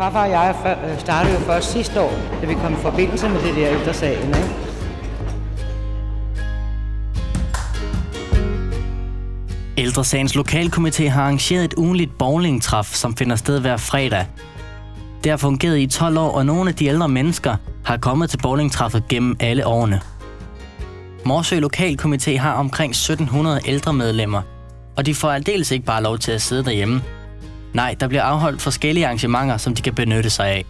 Farfar og jeg øh, startede jo først sidste år, da vi kom i forbindelse med det der ældresagen. Ikke? Ældresagens lokalkomité har arrangeret et ugenligt bowlingtræf, som finder sted hver fredag. Det har fungeret i 12 år, og nogle af de ældre mennesker har kommet til bowlingtræffet gennem alle årene. Morsø Lokalkomité har omkring 1700 ældre medlemmer, og de får aldeles ikke bare lov til at sidde derhjemme. Nej, der bliver afholdt forskellige arrangementer, som de kan benytte sig af.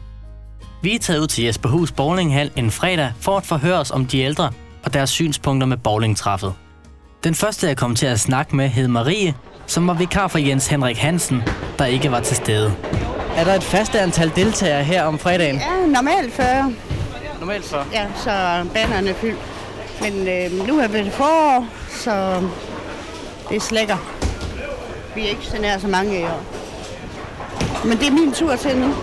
Vi er taget ud til Jesperhus Bowlinghal en fredag for at forhøre os om de ældre og deres synspunkter med bowlingtræffet. Den første, jeg kom til at snakke med, hed Marie, som var vikar for Jens Henrik Hansen, der ikke var til stede. Er der et fast antal deltagere her om fredagen? Ja, normalt 40. Normalt så. Ja, så banerne er fyldt. Men øh, nu er det forår, så det slækker. Vi er ikke så nær så mange i år. Men det er min tur til nu.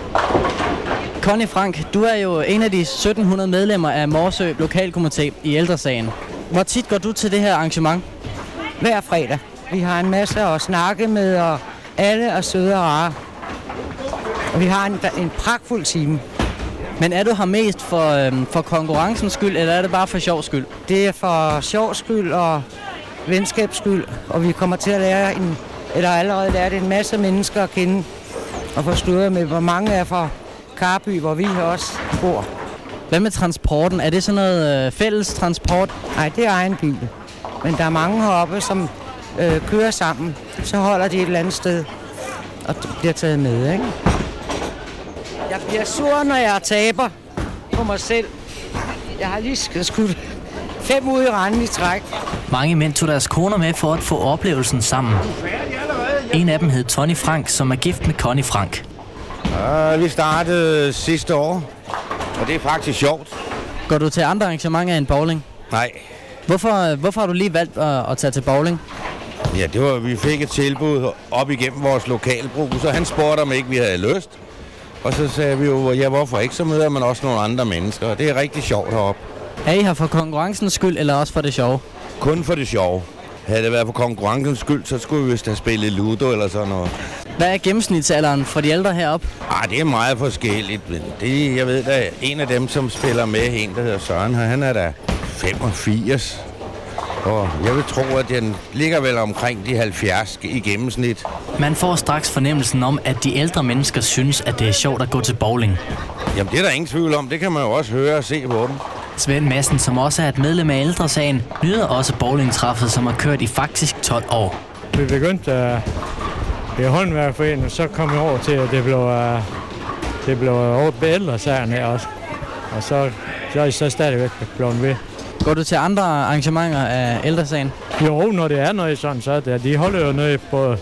Conny Frank, du er jo en af de 1700 medlemmer af Morsø Lokalkomité i ældresagen. Hvor tit går du til det her arrangement? Hver fredag. Vi har en masse at snakke med, og alle er søde og rare. Og vi har en, en pragtfuld time. Men er du her mest for, øhm, for konkurrencens skyld, eller er det bare for sjov skyld? Det er for sjov skyld og venskabs skyld, og vi kommer til at lære en, eller allerede lært en masse mennesker at kende og forstå med, hvor mange er fra Karby, hvor vi også bor. Hvad med transporten? Er det sådan noget øh, fælles transport? Nej, det er egen bil. Men der er mange heroppe, som øh, kører sammen. Så holder de et eller andet sted og bliver taget med, ikke? Jeg bliver sur, når jeg taber på mig selv. Jeg har lige sk- skudt fem ude i randen i træk. Mange mænd tog deres koner med for at få oplevelsen sammen. En af dem hed Tony Frank, som er gift med Conny Frank. Uh, vi startede sidste år, og det er faktisk sjovt. Går du til andre arrangementer end bowling? Nej, Hvorfor, hvorfor har du lige valgt at, at tage til bowling? ja, det var, vi fik et tilbud op igennem vores lokalbrug, så han spurgte, om ikke vi havde lyst. Og så sagde vi jo, ja, hvorfor ikke, så møder man også nogle andre mennesker, og det er rigtig sjovt heroppe. Er I her for konkurrencens skyld, eller også for det sjove? Kun for det sjove. Havde det været for konkurrencens skyld, så skulle vi vist have spillet Ludo eller sådan noget. Hvad er gennemsnitsalderen for de ældre heroppe? Ah, det er meget forskelligt, men det, jeg ved da, en af dem, som spiller med, en der hedder Søren, han er da 85. Og jeg vil tro, at den ligger vel omkring de 70 i gennemsnit. Man får straks fornemmelsen om, at de ældre mennesker synes, at det er sjovt at gå til bowling. Jamen, det er der ingen tvivl om. Det kan man jo også høre og se på dem. Svend Madsen, som også er et medlem af ældresagen, nyder også bowlingtræffet, som har kørt i faktisk 12 år. Vi begyndte uh, i håndværkerforeningen, så kom vi over til, at det blev, uh, det blev over ældresagen her også. Og så, så er I så stadigvæk blevet ved. Går du til andre arrangementer af ældresagen? Jo, når det er noget sådan, så er det, de holder jo noget på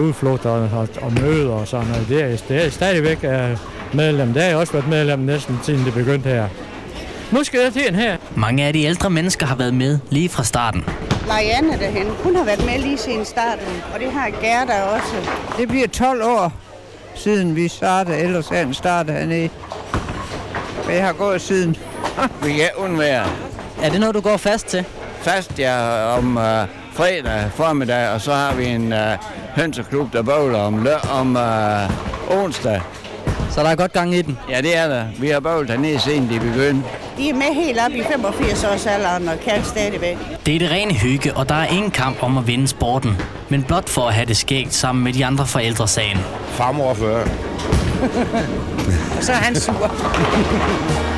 udflugter og, og, og, møder og sådan noget. Det er, det er stadigvæk uh, medlem. Det har jeg også været medlem næsten siden det begyndte her. Nu skal jeg til en her. Mange af de ældre mennesker har været med lige fra starten. Marianne derhen, hun har været med lige siden starten, og det har Gerda også. Det bliver 12 år siden vi startede, ældresagen startede hernede. Men jeg har gået siden. Vi er undvære. Er det noget, du går fast til? Fast ja, om uh, fredag formiddag, og så har vi en uh, hønseklub, der bowler om, lø- om uh, onsdag. Så der er godt gang i den. Ja, det er der. Vi har bowlet hernede siden de begyndte. De er med helt op i 85 års alderen og kan stadigvæk. Det er det rene hygge, og der er ingen kamp om at vinde sporten. Men blot for at have det skægt sammen med de andre forældresagen. Farmor før. Og så er han sur.